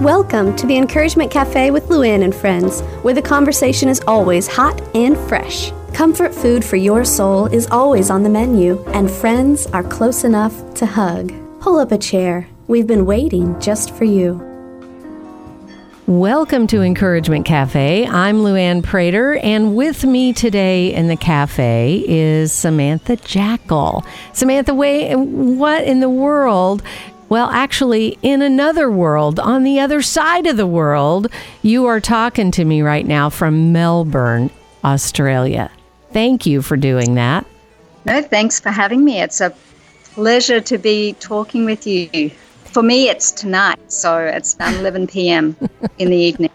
Welcome to the Encouragement Cafe with Luann and friends, where the conversation is always hot and fresh. Comfort food for your soul is always on the menu, and friends are close enough to hug. Pull up a chair. We've been waiting just for you. Welcome to Encouragement Cafe. I'm Luann Prater, and with me today in the cafe is Samantha Jackal. Samantha, wait, what in the world well, actually, in another world, on the other side of the world, you are talking to me right now from Melbourne, Australia. Thank you for doing that. No, thanks for having me. It's a pleasure to be talking with you. For me, it's tonight, so it's 11 p.m. in the evening.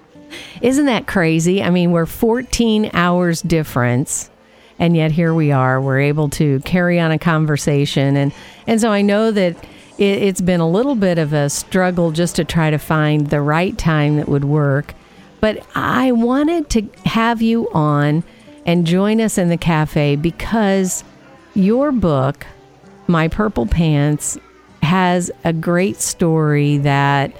Isn't that crazy? I mean, we're 14 hours difference, and yet here we are. We're able to carry on a conversation, and and so I know that it, it's been a little bit of a struggle just to try to find the right time that would work. But I wanted to have you on and join us in the cafe because your book, My Purple Pants, has a great story that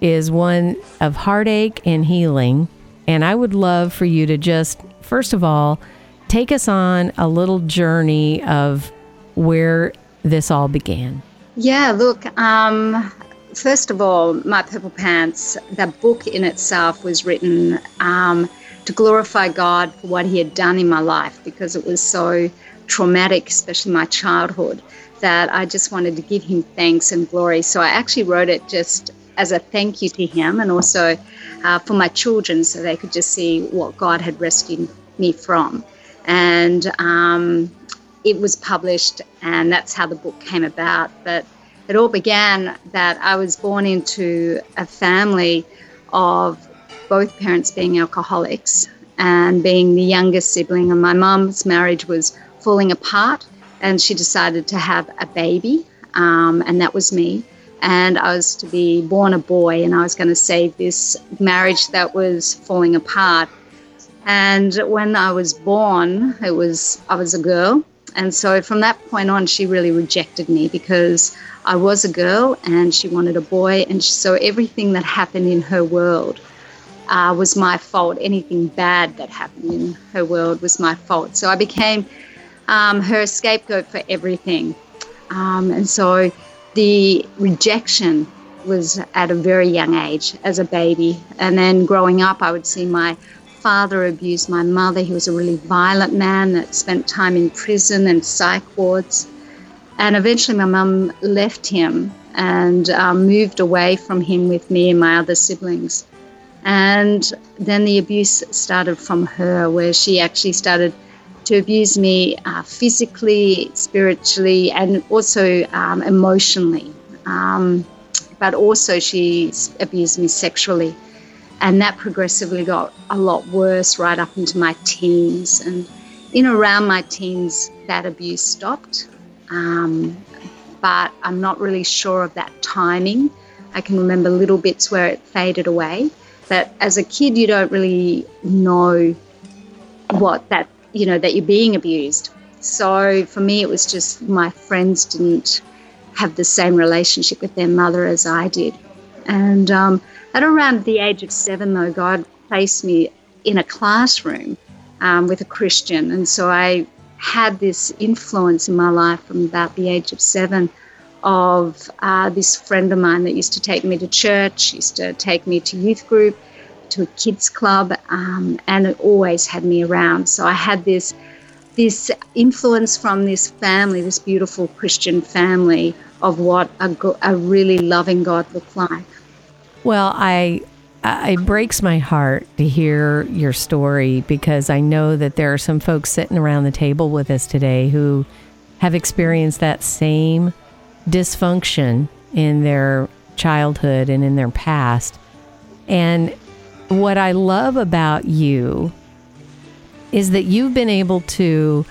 is one of heartache and healing. And I would love for you to just, first of all, take us on a little journey of where this all began. Yeah, look, um, first of all, My Purple Pants, the book in itself was written um, to glorify God for what He had done in my life because it was so traumatic, especially my childhood, that I just wanted to give Him thanks and glory. So I actually wrote it just as a thank you to Him and also uh, for my children so they could just see what God had rescued me from. And um, it was published, and that's how the book came about. But it all began that I was born into a family of both parents being alcoholics and being the youngest sibling. And my mum's marriage was falling apart, and she decided to have a baby, um, and that was me. And I was to be born a boy, and I was going to save this marriage that was falling apart. And when I was born, it was I was a girl, and so from that point on, she really rejected me because I was a girl and she wanted a boy. And so everything that happened in her world uh, was my fault. Anything bad that happened in her world was my fault. So I became um, her scapegoat for everything. Um, and so the rejection was at a very young age as a baby. And then growing up, I would see my father abused my mother. He was a really violent man that spent time in prison and psych wards. And eventually, my mum left him and um, moved away from him with me and my other siblings. And then the abuse started from her, where she actually started to abuse me uh, physically, spiritually, and also um, emotionally. Um, but also, she abused me sexually and that progressively got a lot worse right up into my teens. And in around my teens, that abuse stopped. Um, but I'm not really sure of that timing. I can remember little bits where it faded away. But as a kid, you don't really know what that, you know, that you're being abused. So for me, it was just my friends didn't have the same relationship with their mother as I did. And um, at around the age of seven, though, God placed me in a classroom um, with a Christian. And so I had this influence in my life from about the age of seven of uh, this friend of mine that used to take me to church, used to take me to youth group, to a kids club, um, and it always had me around. So I had this this influence from this family, this beautiful Christian family, of what a, a really loving God looked like. Well, I it breaks my heart to hear your story because I know that there are some folks sitting around the table with us today who have experienced that same dysfunction in their childhood and in their past. And what I love about you is that you've been able to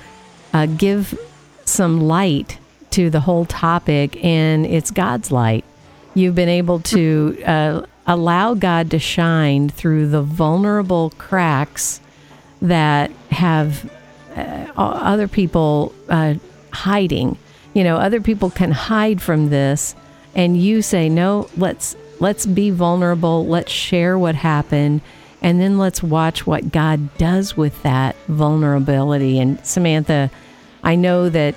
uh, give some light to the whole topic, and it's God's light. You've been able to uh, allow God to shine through the vulnerable cracks that have uh, other people uh, hiding. You know, other people can hide from this, and you say, "No, let's let's be vulnerable. Let's share what happened. And then let's watch what God does with that vulnerability. And Samantha, I know that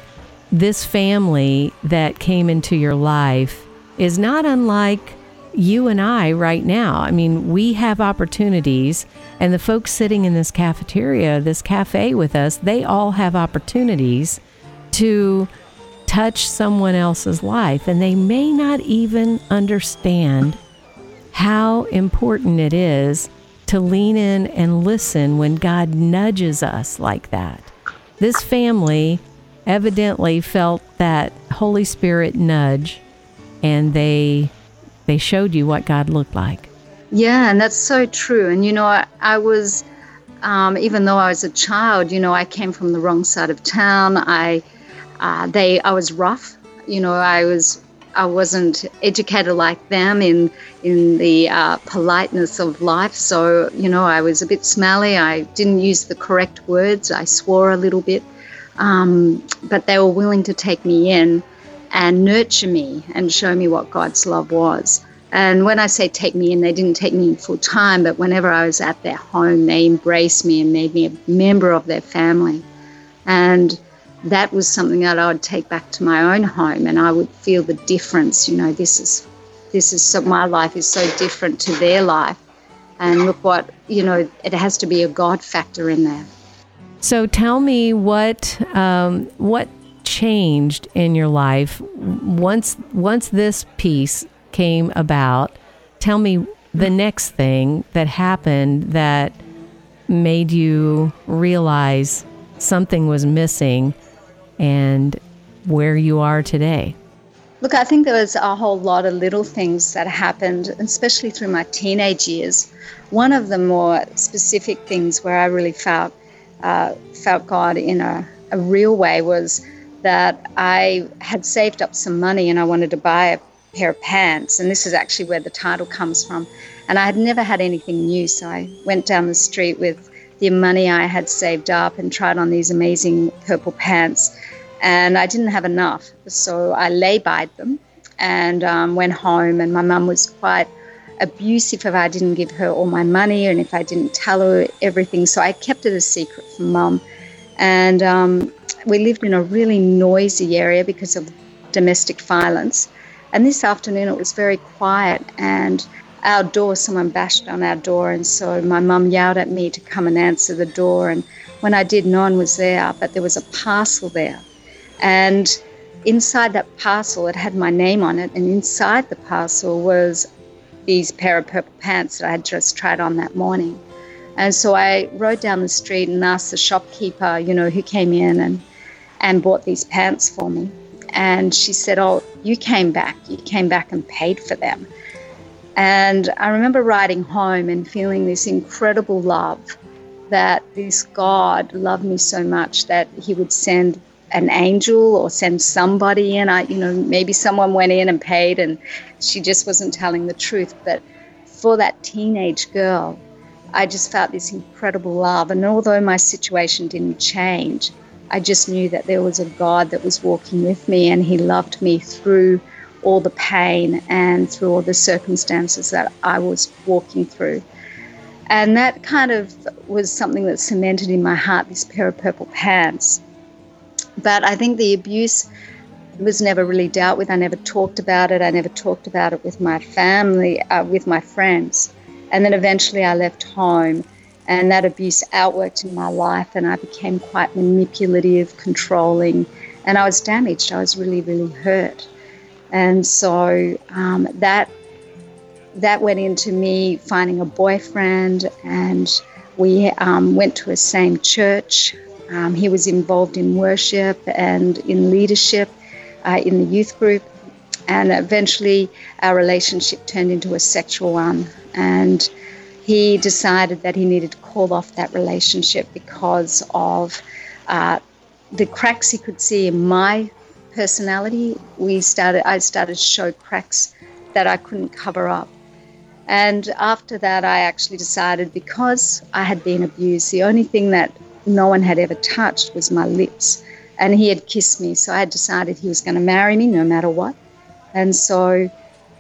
this family that came into your life is not unlike you and I right now. I mean, we have opportunities, and the folks sitting in this cafeteria, this cafe with us, they all have opportunities to touch someone else's life, and they may not even understand how important it is to lean in and listen when God nudges us like that. This family evidently felt that Holy Spirit nudge and they they showed you what God looked like. Yeah, and that's so true. And you know, I, I was um, even though I was a child, you know, I came from the wrong side of town. I uh, they I was rough. You know, I was I wasn't educated like them in in the uh, politeness of life. So you know, I was a bit smelly. I didn't use the correct words. I swore a little bit, um, but they were willing to take me in and nurture me and show me what God's love was. And when I say take me in, they didn't take me in full time, but whenever I was at their home, they embraced me and made me a member of their family. And that was something that I would take back to my own home, and I would feel the difference. You know, this is this is so, my life is so different to their life, and look what you know. It has to be a God factor in there. So tell me what um, what changed in your life once once this piece came about. Tell me the next thing that happened that made you realize something was missing and where you are today? Look, I think there was a whole lot of little things that happened, especially through my teenage years. One of the more specific things where I really felt uh, felt God in a, a real way was that I had saved up some money and I wanted to buy a pair of pants, and this is actually where the title comes from. And I had never had anything new, so I went down the street with the money I had saved up and tried on these amazing purple pants. And I didn't have enough, so I lay by them and um, went home. And my mum was quite abusive if I didn't give her all my money and if I didn't tell her everything. So I kept it a secret from mum. And um, we lived in a really noisy area because of domestic violence. And this afternoon it was very quiet. And our door, someone bashed on our door, and so my mum yelled at me to come and answer the door. And when I did, no one was there, but there was a parcel there. And inside that parcel, it had my name on it, and inside the parcel was these pair of purple pants that I had just tried on that morning. And so I rode down the street and asked the shopkeeper, you know, who came in and, and bought these pants for me. And she said, Oh, you came back. You came back and paid for them. And I remember riding home and feeling this incredible love that this God loved me so much that he would send an angel or send somebody in. I, you know, maybe someone went in and paid and she just wasn't telling the truth. But for that teenage girl, I just felt this incredible love. And although my situation didn't change, I just knew that there was a God that was walking with me and he loved me through all the pain and through all the circumstances that I was walking through. And that kind of was something that cemented in my heart this pair of purple pants. But I think the abuse was never really dealt with. I never talked about it. I never talked about it with my family, uh, with my friends. And then eventually I left home, and that abuse outworked in my life, and I became quite manipulative, controlling, and I was damaged. I was really, really hurt. And so um, that that went into me finding a boyfriend, and we um, went to a same church. Um, he was involved in worship and in leadership uh, in the youth group, and eventually our relationship turned into a sexual one. And he decided that he needed to call off that relationship because of uh, the cracks he could see in my personality, we started. I started to show cracks that I couldn't cover up. And after that, I actually decided because I had been abused, the only thing that no one had ever touched was my lips. And he had kissed me, so I had decided he was going to marry me no matter what. And so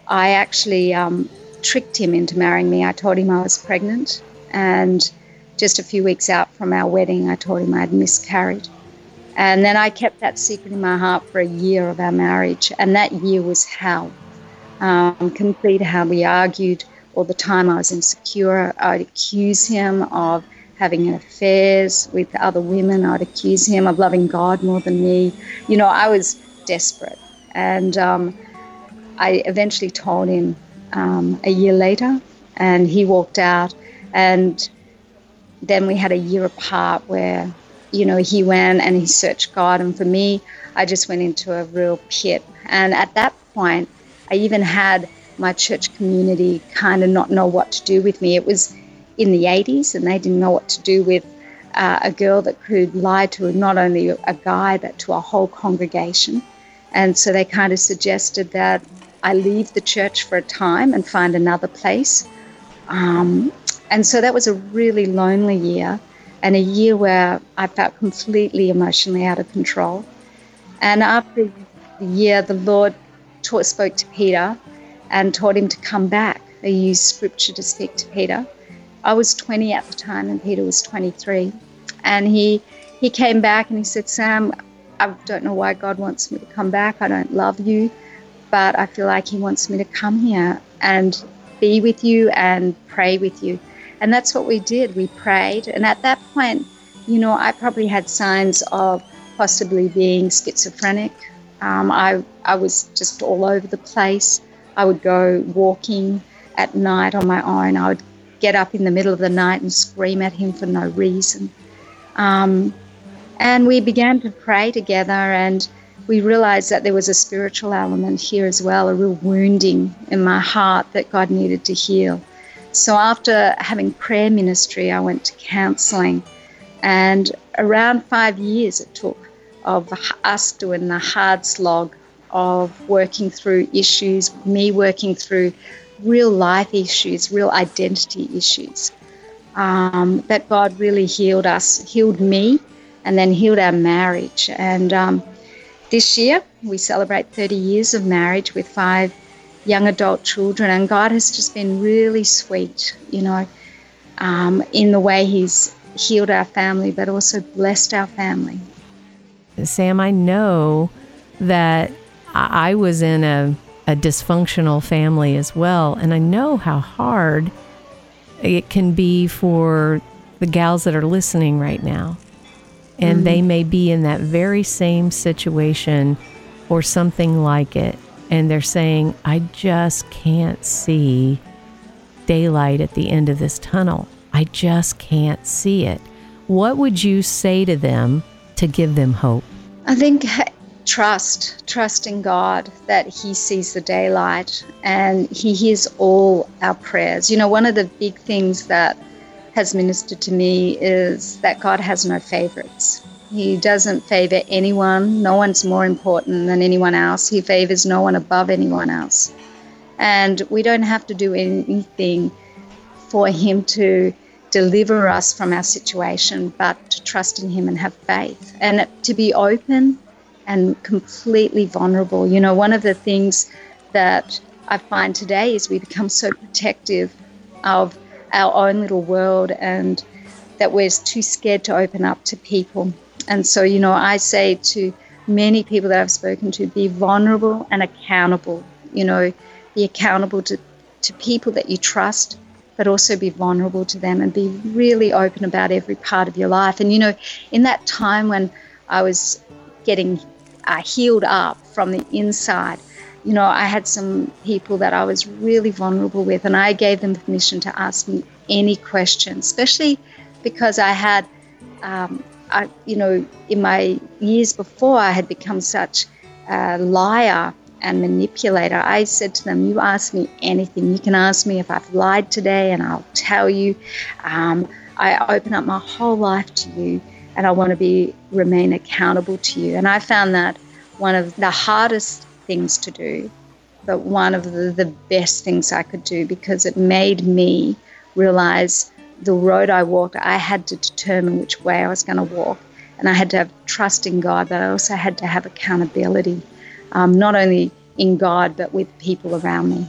I actually um, tricked him into marrying me. I told him I was pregnant, and just a few weeks out from our wedding, I told him I had miscarried. And then I kept that secret in my heart for a year of our marriage, and that year was hell. Um, complete hell. We argued all the time. I was insecure. I'd accuse him of having affairs with other women. I'd accuse him of loving God more than me. You know, I was desperate. And um, I eventually told him um, a year later, and he walked out. And then we had a year apart where, you know, he went and he searched God. And for me, I just went into a real pit. And at that point, I even had my church community kind of not know what to do with me. It was in the 80s, and they didn't know what to do with uh, a girl that could lie to not only a guy, but to a whole congregation. And so they kind of suggested that I leave the church for a time and find another place. Um, and so that was a really lonely year and a year where I felt completely emotionally out of control. And after the year, the Lord taught, spoke to Peter and taught him to come back. He used scripture to speak to Peter. I was 20 at the time, and Peter was 23. And he he came back and he said, Sam, I don't know why God wants me to come back. I don't love you, but I feel like He wants me to come here and be with you and pray with you. And that's what we did. We prayed. And at that point, you know, I probably had signs of possibly being schizophrenic. Um, I, I was just all over the place. I would go walking at night on my own. I would get up in the middle of the night and scream at him for no reason. Um, and we began to pray together, and we realized that there was a spiritual element here as well, a real wounding in my heart that God needed to heal. So after having prayer ministry, I went to counseling, and around five years it took of us doing the hard slog of working through issues, me working through real life issues, real identity issues. Um, that God really healed us, healed me, and then healed our marriage. And um, this year we celebrate 30 years of marriage with five young adult children, and God has just been really sweet, you know, um, in the way He's healed our family, but also blessed our family. Sam, I know that I was in a a dysfunctional family as well. And I know how hard it can be for the gals that are listening right now. And mm-hmm. they may be in that very same situation or something like it. And they're saying, I just can't see daylight at the end of this tunnel. I just can't see it. What would you say to them to give them hope? I think trust, trust in God that He sees the daylight and He hears all our prayers. You know, one of the big things that has ministered to me is that God has no favorites. He doesn't favor anyone. No one's more important than anyone else. He favors no one above anyone else. And we don't have to do anything for Him to deliver us from our situation, but to trust in Him and have faith and to be open and completely vulnerable. You know, one of the things that I find today is we become so protective of our own little world and that we're too scared to open up to people. And so, you know, I say to many people that I've spoken to be vulnerable and accountable. You know, be accountable to, to people that you trust, but also be vulnerable to them and be really open about every part of your life. And, you know, in that time when I was getting uh, healed up from the inside. You know, I had some people that I was really vulnerable with, and I gave them permission to ask me any question, especially because I had, um, I, you know, in my years before, I had become such a liar and manipulator. I said to them, You ask me anything. You can ask me if I've lied today, and I'll tell you. Um, I open up my whole life to you and I want to be remain accountable to you. And I found that one of the hardest things to do, but one of the, the best things I could do because it made me realize the road I walked, I had to determine which way I was going to walk. And I had to have trust in God, but I also had to have accountability, um, not only in God, but with people around me.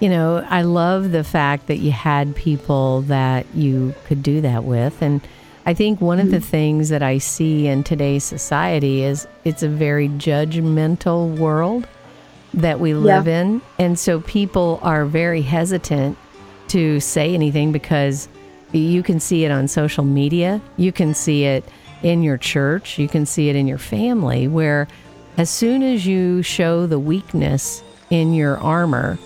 you know, I love the fact that you had people that you could do that with. And I think one of the mm-hmm. things that I see in today's society is it's a very judgmental world that we live yeah. in. And so people are very hesitant to say anything because you can see it on social media, you can see it in your church, you can see it in your family, where as soon as you show the weakness in your armor,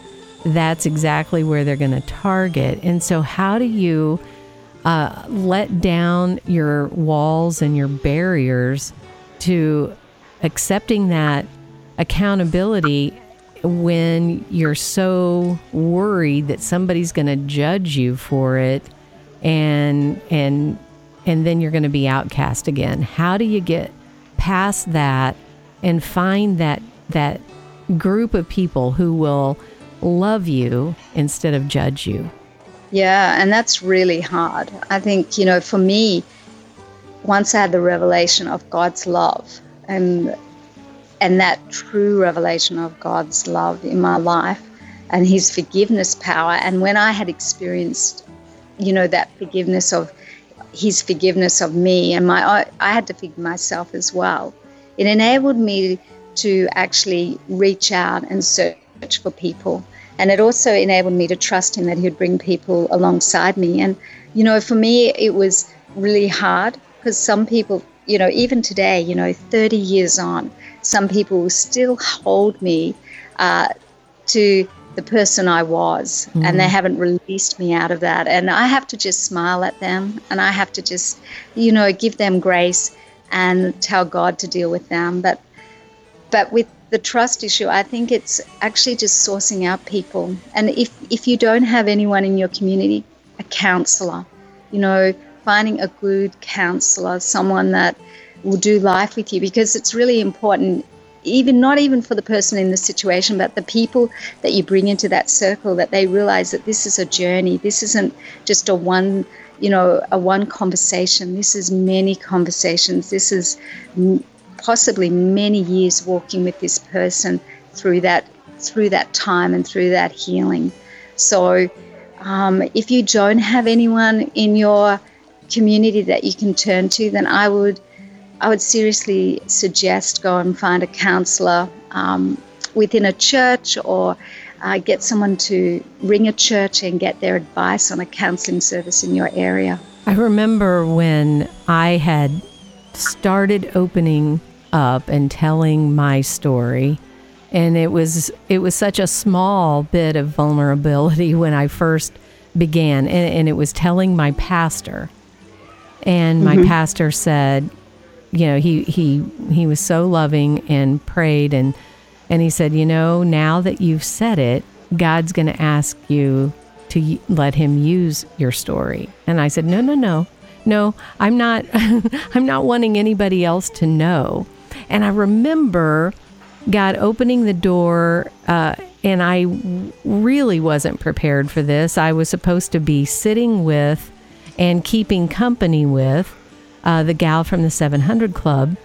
that's exactly where they're going to target. And so, how do you uh, let down your walls and your barriers to accepting that accountability when you're so worried that somebody's going to judge you for it and and and then you're going to be outcast again how do you get past that and find that that group of people who will love you instead of judge you. Yeah, and that's really hard. I think, you know, for me, once I had the revelation of God's love and and that true revelation of God's love in my life and his forgiveness power and when I had experienced you know that forgiveness of his forgiveness of me and my I had to forgive myself as well. It enabled me to actually reach out and search for people. And it also enabled me to trust him that he would bring people alongside me. And, you know, for me, it was really hard because some people, you know, even today, you know, 30 years on, some people still hold me uh, to the person I was, mm. and they mm. haven't released me out of that. And I have to just smile at them, and I have to just, you know, give them grace and tell God to deal with them. But, but with the trust issue, I think it's actually just sourcing out people. And if, if you don't have anyone in your community, a counselor, you know, finding a good counselor, someone that will do life with you, because it's really important, even not even for the person in the situation, but the people that you bring into that circle, that they realize that this is a journey. This isn't just a one, you know, a one conversation. This is many conversations. This is possibly many years walking with this person through that through that time and through that healing. So, um, if you don't have anyone in your community that you can turn to, then I would I would seriously suggest go and find a counselor um, within a church or uh, get someone to ring a church and get their advice on a counseling service in your area. I remember when I had started opening up and telling my story. And it was it was such a small bit of vulnerability when I first began and, and it was telling my pastor. And my mm-hmm. pastor said you know he he he was so loving and prayed and and he said you know now that you've said it God's going to ask you to let him use your story. And I said no no no. No I'm not I'm not wanting anybody else to know and I remember God opening the door, uh, and I really wasn't prepared for this. I was supposed to be sitting with and keeping company with uh, the gal from the 700 Club.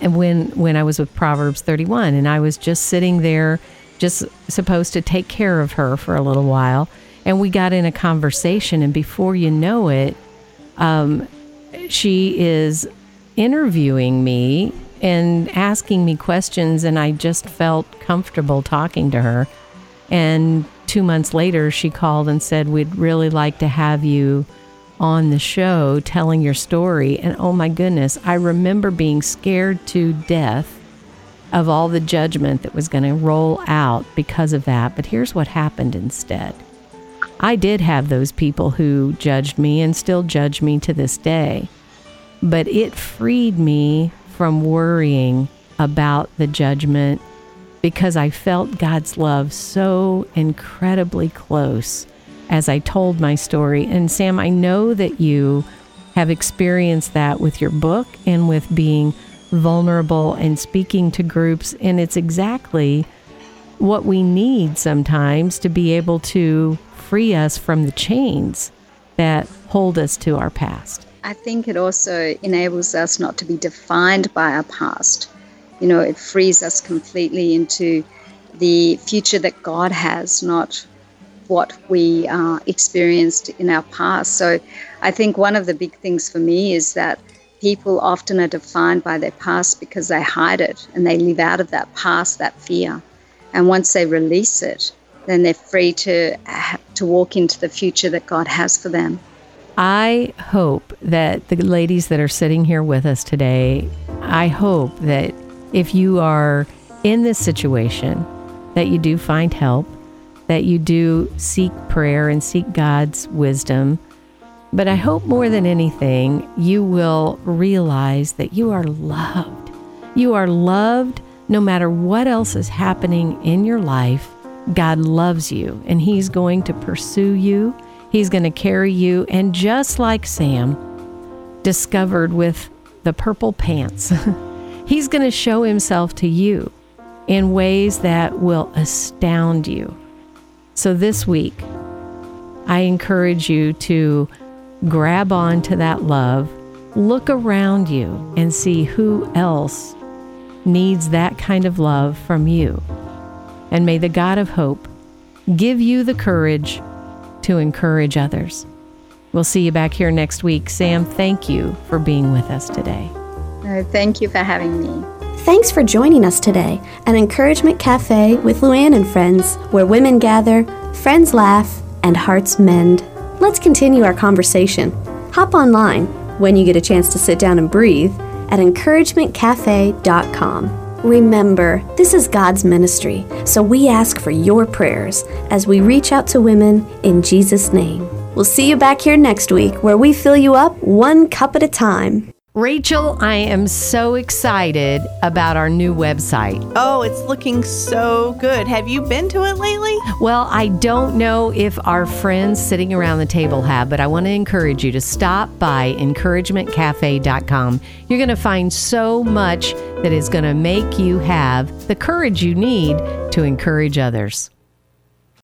And when when I was with Proverbs 31, and I was just sitting there, just supposed to take care of her for a little while, and we got in a conversation, and before you know it, um, she is interviewing me and asking me questions, and I just felt comfortable talking to her. And two months later, she called and said, We'd really like to have you on the show telling your story. And oh my goodness, I remember being scared to death of all the judgment that was going to roll out because of that. But here's what happened instead I did have those people who judged me and still judge me to this day. But it freed me from worrying about the judgment because I felt God's love so incredibly close as I told my story. And Sam, I know that you have experienced that with your book and with being vulnerable and speaking to groups. And it's exactly what we need sometimes to be able to free us from the chains that hold us to our past. I think it also enables us not to be defined by our past. You know, it frees us completely into the future that God has, not what we uh, experienced in our past. So I think one of the big things for me is that people often are defined by their past because they hide it and they live out of that past, that fear. And once they release it, then they're free to to walk into the future that God has for them. I hope that the ladies that are sitting here with us today, I hope that if you are in this situation, that you do find help, that you do seek prayer and seek God's wisdom. But I hope more than anything, you will realize that you are loved. You are loved no matter what else is happening in your life. God loves you and He's going to pursue you. He's going to carry you. And just like Sam discovered with the purple pants, He's going to show Himself to you in ways that will astound you. So this week, I encourage you to grab on to that love, look around you, and see who else needs that kind of love from you. And may the God of hope give you the courage to encourage others. We'll see you back here next week. Sam, thank you for being with us today. Uh, thank you for having me. Thanks for joining us today at Encouragement Cafe with Luann and friends, where women gather, friends laugh, and hearts mend. Let's continue our conversation. Hop online when you get a chance to sit down and breathe at encouragementcafe.com. Remember, this is God's ministry, so we ask for your prayers as we reach out to women in Jesus' name. We'll see you back here next week where we fill you up one cup at a time. Rachel, I am so excited about our new website. Oh, it's looking so good. Have you been to it lately? Well, I don't know if our friends sitting around the table have, but I want to encourage you to stop by encouragementcafe.com. You're going to find so much that is going to make you have the courage you need to encourage others.